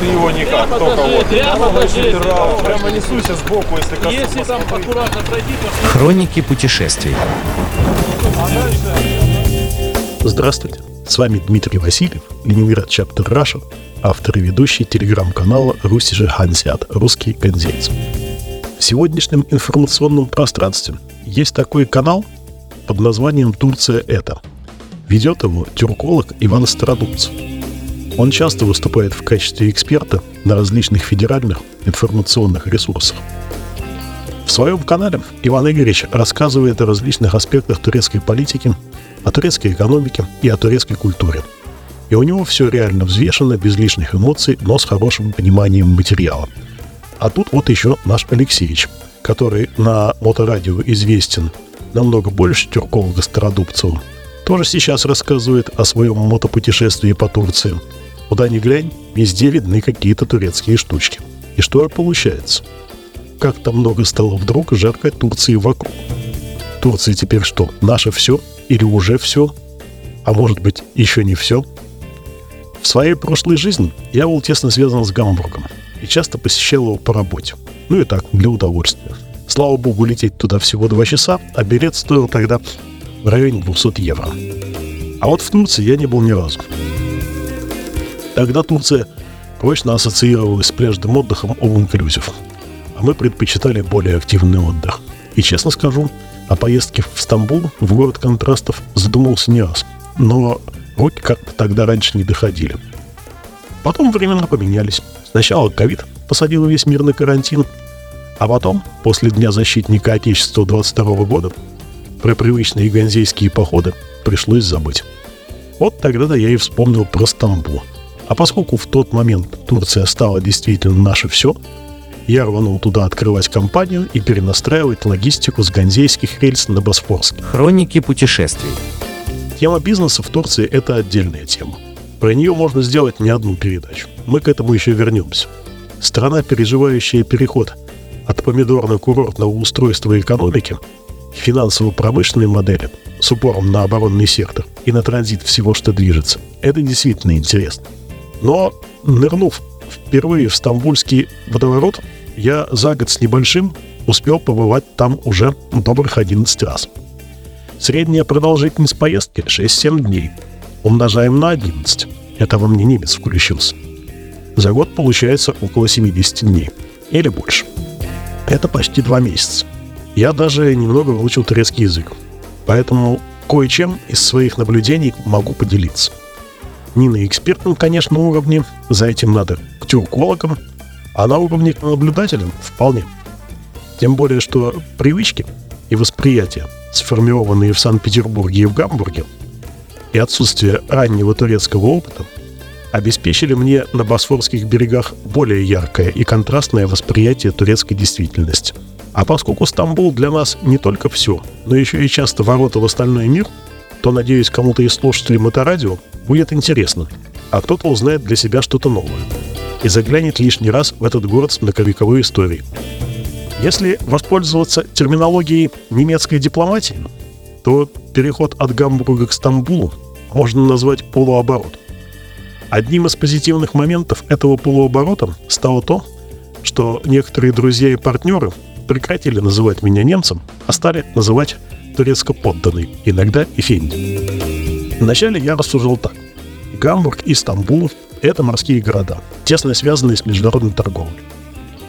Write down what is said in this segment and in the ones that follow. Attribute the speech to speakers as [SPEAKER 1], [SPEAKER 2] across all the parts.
[SPEAKER 1] Ты его никак, только вот.
[SPEAKER 2] прямо покажи.
[SPEAKER 1] Прямо, прямо несуйся сбоку, если коснусь.
[SPEAKER 2] Если там аккуратно пройти, то
[SPEAKER 3] Хроники путешествий.
[SPEAKER 4] Здравствуйте, с вами Дмитрий Васильев, Ленинград Чаптер Раша, автор и ведущий телеграм-канала «Руси же Хансиат. Русский конзейц». В сегодняшнем информационном пространстве есть такой канал под названием «Турция это». Ведет его тюрколог Иван Стародубцев. Он часто выступает в качестве эксперта на различных федеральных информационных ресурсах. В своем канале Иван Игоревич рассказывает о различных аспектах турецкой политики, о турецкой экономике и о турецкой культуре. И у него все реально взвешено, без лишних эмоций, но с хорошим пониманием материала. А тут вот еще наш Алексеевич, который на моторадио известен намного больше тюрколога Стародубцева, тоже сейчас рассказывает о своем мотопутешествии по Турции. Куда ни глянь, везде видны какие-то турецкие штучки. И что получается? Как-то много стало вдруг жаркой Турции вокруг. Турция теперь что, наше все? Или уже все? А может быть, еще не все? В своей прошлой жизни я был тесно связан с Гамбургом и часто посещал его по работе. Ну и так, для удовольствия. Слава богу, лететь туда всего два часа, а билет стоил тогда в районе 200 евро. А вот в Турции я не был ни разу. Тогда Турция прочно ассоциировалась с пляжным отдыхом all inclusive, а мы предпочитали более активный отдых. И честно скажу, о поездке в Стамбул, в город контрастов, задумался не раз. Но руки как-то тогда раньше не доходили. Потом времена поменялись. Сначала ковид посадил весь мир на карантин, а потом, после Дня защитника Отечества 22 года, про привычные ганзейские походы пришлось забыть. Вот тогда-то я и вспомнил про Стамбул. А поскольку в тот момент Турция стала действительно наше все, я рванул туда открывать компанию и перенастраивать логистику с ганзейских рельс на Босфорский.
[SPEAKER 3] Хроники путешествий.
[SPEAKER 4] Тема бизнеса в Турции – это отдельная тема. Про нее можно сделать не одну передачу. Мы к этому еще вернемся. Страна, переживающая переход от помидорно-курортного устройства экономики к финансово-промышленной модели с упором на оборонный сектор и на транзит всего, что движется. Это действительно интересно. Но, нырнув впервые в стамбульский водоворот, я за год с небольшим успел побывать там уже добрых 11 раз. Средняя продолжительность поездки 6-7 дней. Умножаем на 11. Это во мне немец включился. За год получается около 70 дней. Или больше. Это почти два месяца. Я даже немного выучил турецкий язык. Поэтому кое-чем из своих наблюдений могу поделиться. Не на экспертном, конечно, уровне, за этим надо к тюркологам, а на уровне к наблюдателям вполне. Тем более, что привычки и восприятия, сформированные в Санкт-Петербурге и в Гамбурге, и отсутствие раннего турецкого опыта обеспечили мне на Босфорских берегах более яркое и контрастное восприятие турецкой действительности. А поскольку Стамбул для нас не только все, но еще и часто ворота в остальной мир, то, надеюсь, кому-то из слушателей Моторадио будет интересно, а кто-то узнает для себя что-то новое и заглянет лишний раз в этот город с многовековой историей. Если воспользоваться терминологией немецкой дипломатии, то переход от Гамбурга к Стамбулу можно назвать полуоборот. Одним из позитивных моментов этого полуоборота стало то, что некоторые друзья и партнеры прекратили называть меня немцем, а стали называть турецко-подданный, иногда Эфенди. Вначале я рассуждал так. Гамбург и Стамбул – это морские города, тесно связанные с международной торговлей.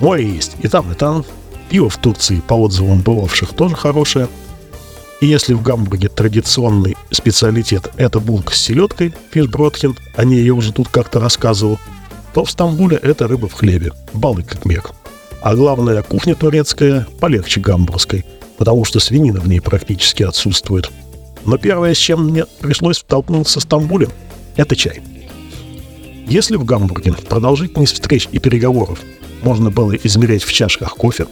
[SPEAKER 4] Море есть и там, и там. Пиво в Турции, по отзывам бывавших, тоже хорошее. И если в Гамбурге традиционный специалитет – это булка с селедкой, фишбродхен, о ней я уже тут как-то рассказывал, то в Стамбуле это рыба в хлебе, балы как мег. А главная кухня турецкая полегче гамбургской, потому что свинина в ней практически отсутствует. Но первое, с чем мне пришлось столкнуться в Стамбуле, это чай. Если в Гамбурге продолжительность встреч и переговоров можно было измерять в чашках кофе,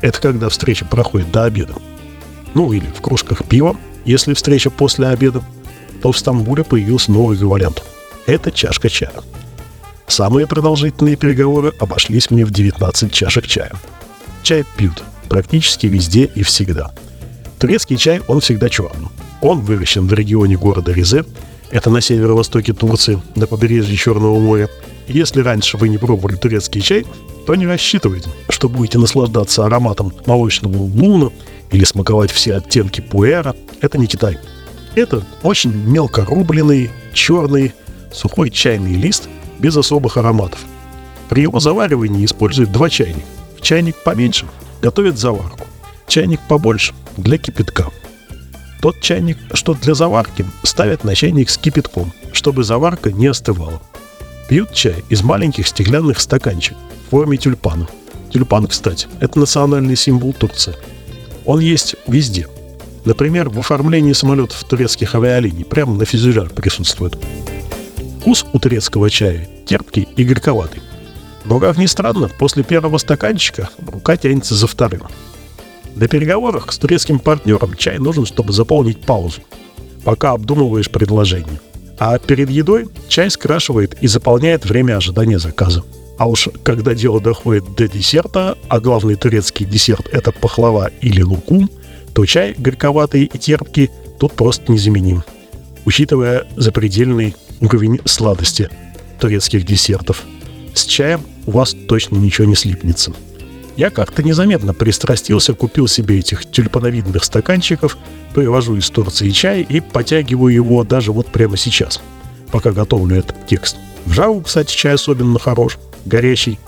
[SPEAKER 4] это когда встреча проходит до обеда. Ну или в кружках пива, если встреча после обеда, то в Стамбуле появился новый эквивалент. Это чашка чая. Самые продолжительные переговоры обошлись мне в 19 чашек чая. Чай пьют практически везде и всегда. Турецкий чай, он всегда черный. Он выращен в регионе города Ризе, это на северо-востоке Турции, на побережье Черного моря, Если раньше вы не пробовали турецкий чай, то не рассчитывайте, что будете наслаждаться ароматом молочного луна или смаковать все оттенки пуэра. Это не Китай. Это очень мелко рубленый, черный, сухой чайный лист без особых ароматов. При его заваривании используют два чайника. В чайник поменьше готовят заварку. Чайник побольше для кипятка. Тот чайник, что для заварки, ставят на чайник с кипятком, чтобы заварка не остывала. Пьют чай из маленьких стеклянных стаканчиков в форме тюльпана. Тюльпан, кстати, это национальный символ Турции. Он есть везде. Например, в оформлении самолетов турецких авиалиний прямо на фюзеляр присутствует. Вкус у турецкого чая терпкий и горьковатый. Но, как ни странно, после первого стаканчика рука тянется за вторым. Для переговоров с турецким партнером чай нужен, чтобы заполнить паузу, пока обдумываешь предложение. А перед едой чай скрашивает и заполняет время ожидания заказа. А уж когда дело доходит до десерта, а главный турецкий десерт это пахлава или лукум, то чай горьковатый и терпкий тут просто незаменим, учитывая запредельный уровень сладости турецких десертов. С чаем у вас точно ничего не слипнется. Я как-то незаметно пристрастился, купил себе этих тюльпановидных стаканчиков, привожу из Турции чай и потягиваю его даже вот прямо сейчас, пока готовлю этот текст. В жару, кстати, чай особенно хорош, горячий,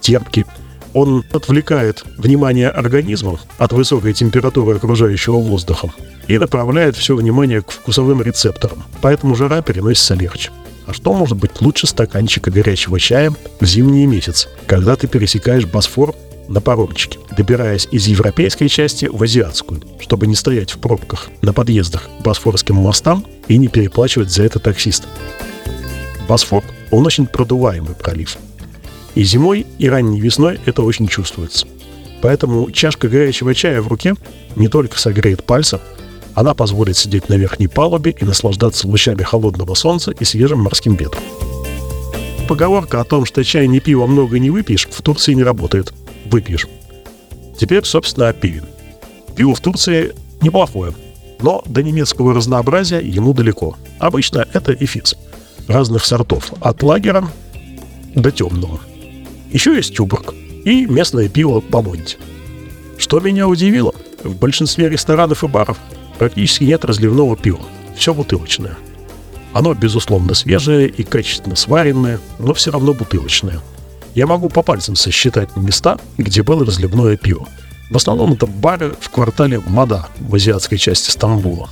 [SPEAKER 4] терпкий. Он отвлекает внимание организма от высокой температуры окружающего воздуха и направляет все внимание к вкусовым рецепторам, поэтому жара переносится легче. А что может быть лучше стаканчика горячего чая в зимние месяцы, когда ты пересекаешь Босфор на паромчике, добираясь из европейской части в азиатскую, чтобы не стоять в пробках на подъездах к Босфорским мостам и не переплачивать за это таксиста. Босфор, он очень продуваемый пролив. И зимой, и ранней весной это очень чувствуется. Поэтому чашка горячего чая в руке не только согреет пальцы, она позволит сидеть на верхней палубе и наслаждаться лучами холодного солнца и свежим морским ветром. Поговорка о том, что чай не пиво много не выпьешь, в Турции не работает – выпьешь. Теперь, собственно, о пиве. Пиво в Турции неплохое, но до немецкого разнообразия ему далеко. Обычно это эфис разных сортов, от лагера до темного. Еще есть тюбург и местное пиво по Монте. Что меня удивило, в большинстве ресторанов и баров практически нет разливного пива, все бутылочное. Оно, безусловно, свежее и качественно сваренное, но все равно бутылочное – я могу по пальцам сосчитать места, где было разливное пиво. В основном это бары в квартале Мада в азиатской части Стамбула.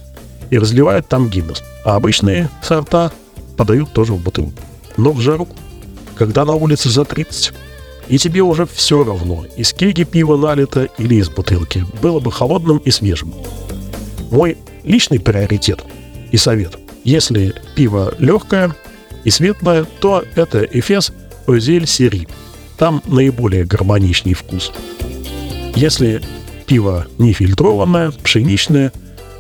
[SPEAKER 4] И разливают там Гиннес. А обычные сорта подают тоже в бутылку. Но в жару, когда на улице за 30, и тебе уже все равно, из кеги пиво налито или из бутылки, было бы холодным и свежим. Мой личный приоритет и совет. Если пиво легкое и светлое, то это Эфес – Озель Сери. Там наиболее гармоничный вкус. Если пиво не фильтрованное, пшеничное,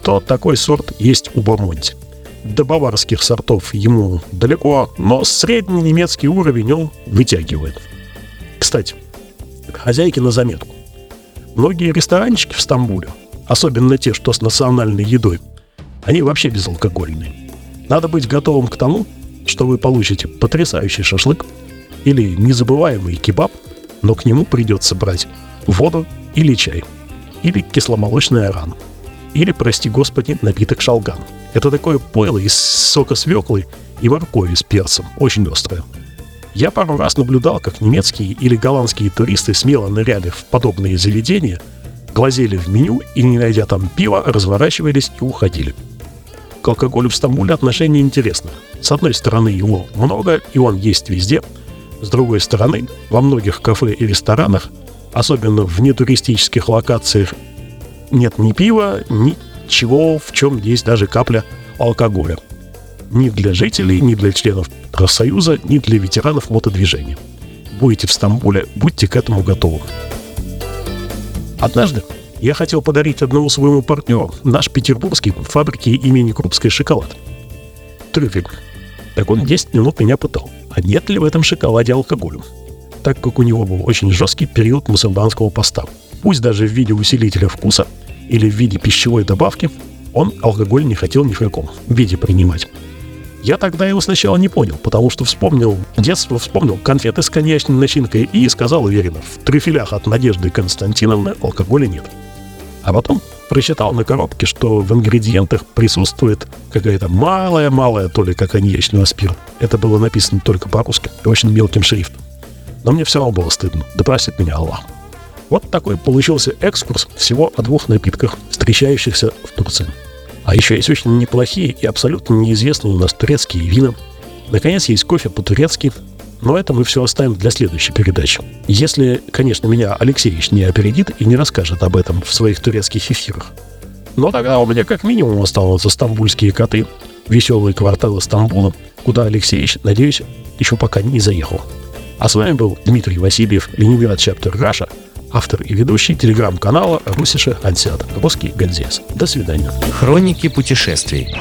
[SPEAKER 4] то такой сорт есть у Бомонти. До баварских сортов ему далеко, но средний немецкий уровень он вытягивает. Кстати, хозяйки на заметку. Многие ресторанчики в Стамбуле, особенно те, что с национальной едой, они вообще безалкогольные. Надо быть готовым к тому, что вы получите потрясающий шашлык, или незабываемый кебаб, но к нему придется брать воду или чай, или кисломолочный аран, или, прости господи, напиток шалган. Это такое пойло из сока свеклы и моркови с перцем, очень острое. Я пару раз наблюдал, как немецкие или голландские туристы смело ныряли в подобные заведения, глазели в меню и, не найдя там пива, разворачивались и уходили. К алкоголю в Стамбуле отношение интересно. С одной стороны, его много, и он есть везде – с другой стороны, во многих кафе и ресторанах, особенно в нетуристических локациях, нет ни пива, ничего, в чем есть даже капля алкоголя. Ни для жителей, ни для членов Профсоюза, ни для ветеранов мотодвижения. Будете в Стамбуле, будьте к этому готовы. Однажды я хотел подарить одному своему партнеру наш петербургский фабрики имени Крупской шоколад. Трюфель. Так он 10 минут меня пытал – а нет ли в этом шоколаде алкоголя, так как у него был очень жесткий период мусульманского поста. Пусть даже в виде усилителя вкуса или в виде пищевой добавки, он алкоголь не хотел ни в каком виде принимать. Я тогда его сначала не понял, потому что вспомнил детство, вспомнил конфеты с коньячной начинкой и сказал уверенно, в трюфелях от Надежды Константиновны алкоголя нет. А потом прочитал на коробке, что в ингредиентах присутствует какая-то малая-малая толика коньячного спирта. Это было написано только по-русски, очень мелким шрифтом. Но мне все равно было стыдно. Да простит меня Аллах. Вот такой получился экскурс всего о двух напитках, встречающихся в Турции. А еще есть очень неплохие и абсолютно неизвестные у нас турецкие вина. Наконец, есть кофе по-турецки, но это мы все оставим для следующей передачи. Если, конечно, меня Алексеевич не опередит и не расскажет об этом в своих турецких эфирах. Но тогда у меня как минимум останутся стамбульские коты, веселые кварталы Стамбула, куда Алексеевич, надеюсь, еще пока не заехал. А с вами был Дмитрий Васильев, Ленинград Чаптер Раша, автор и ведущий телеграм-канала «Русиша Ансиат». Русский Гальзес. До свидания.
[SPEAKER 3] Хроники путешествий.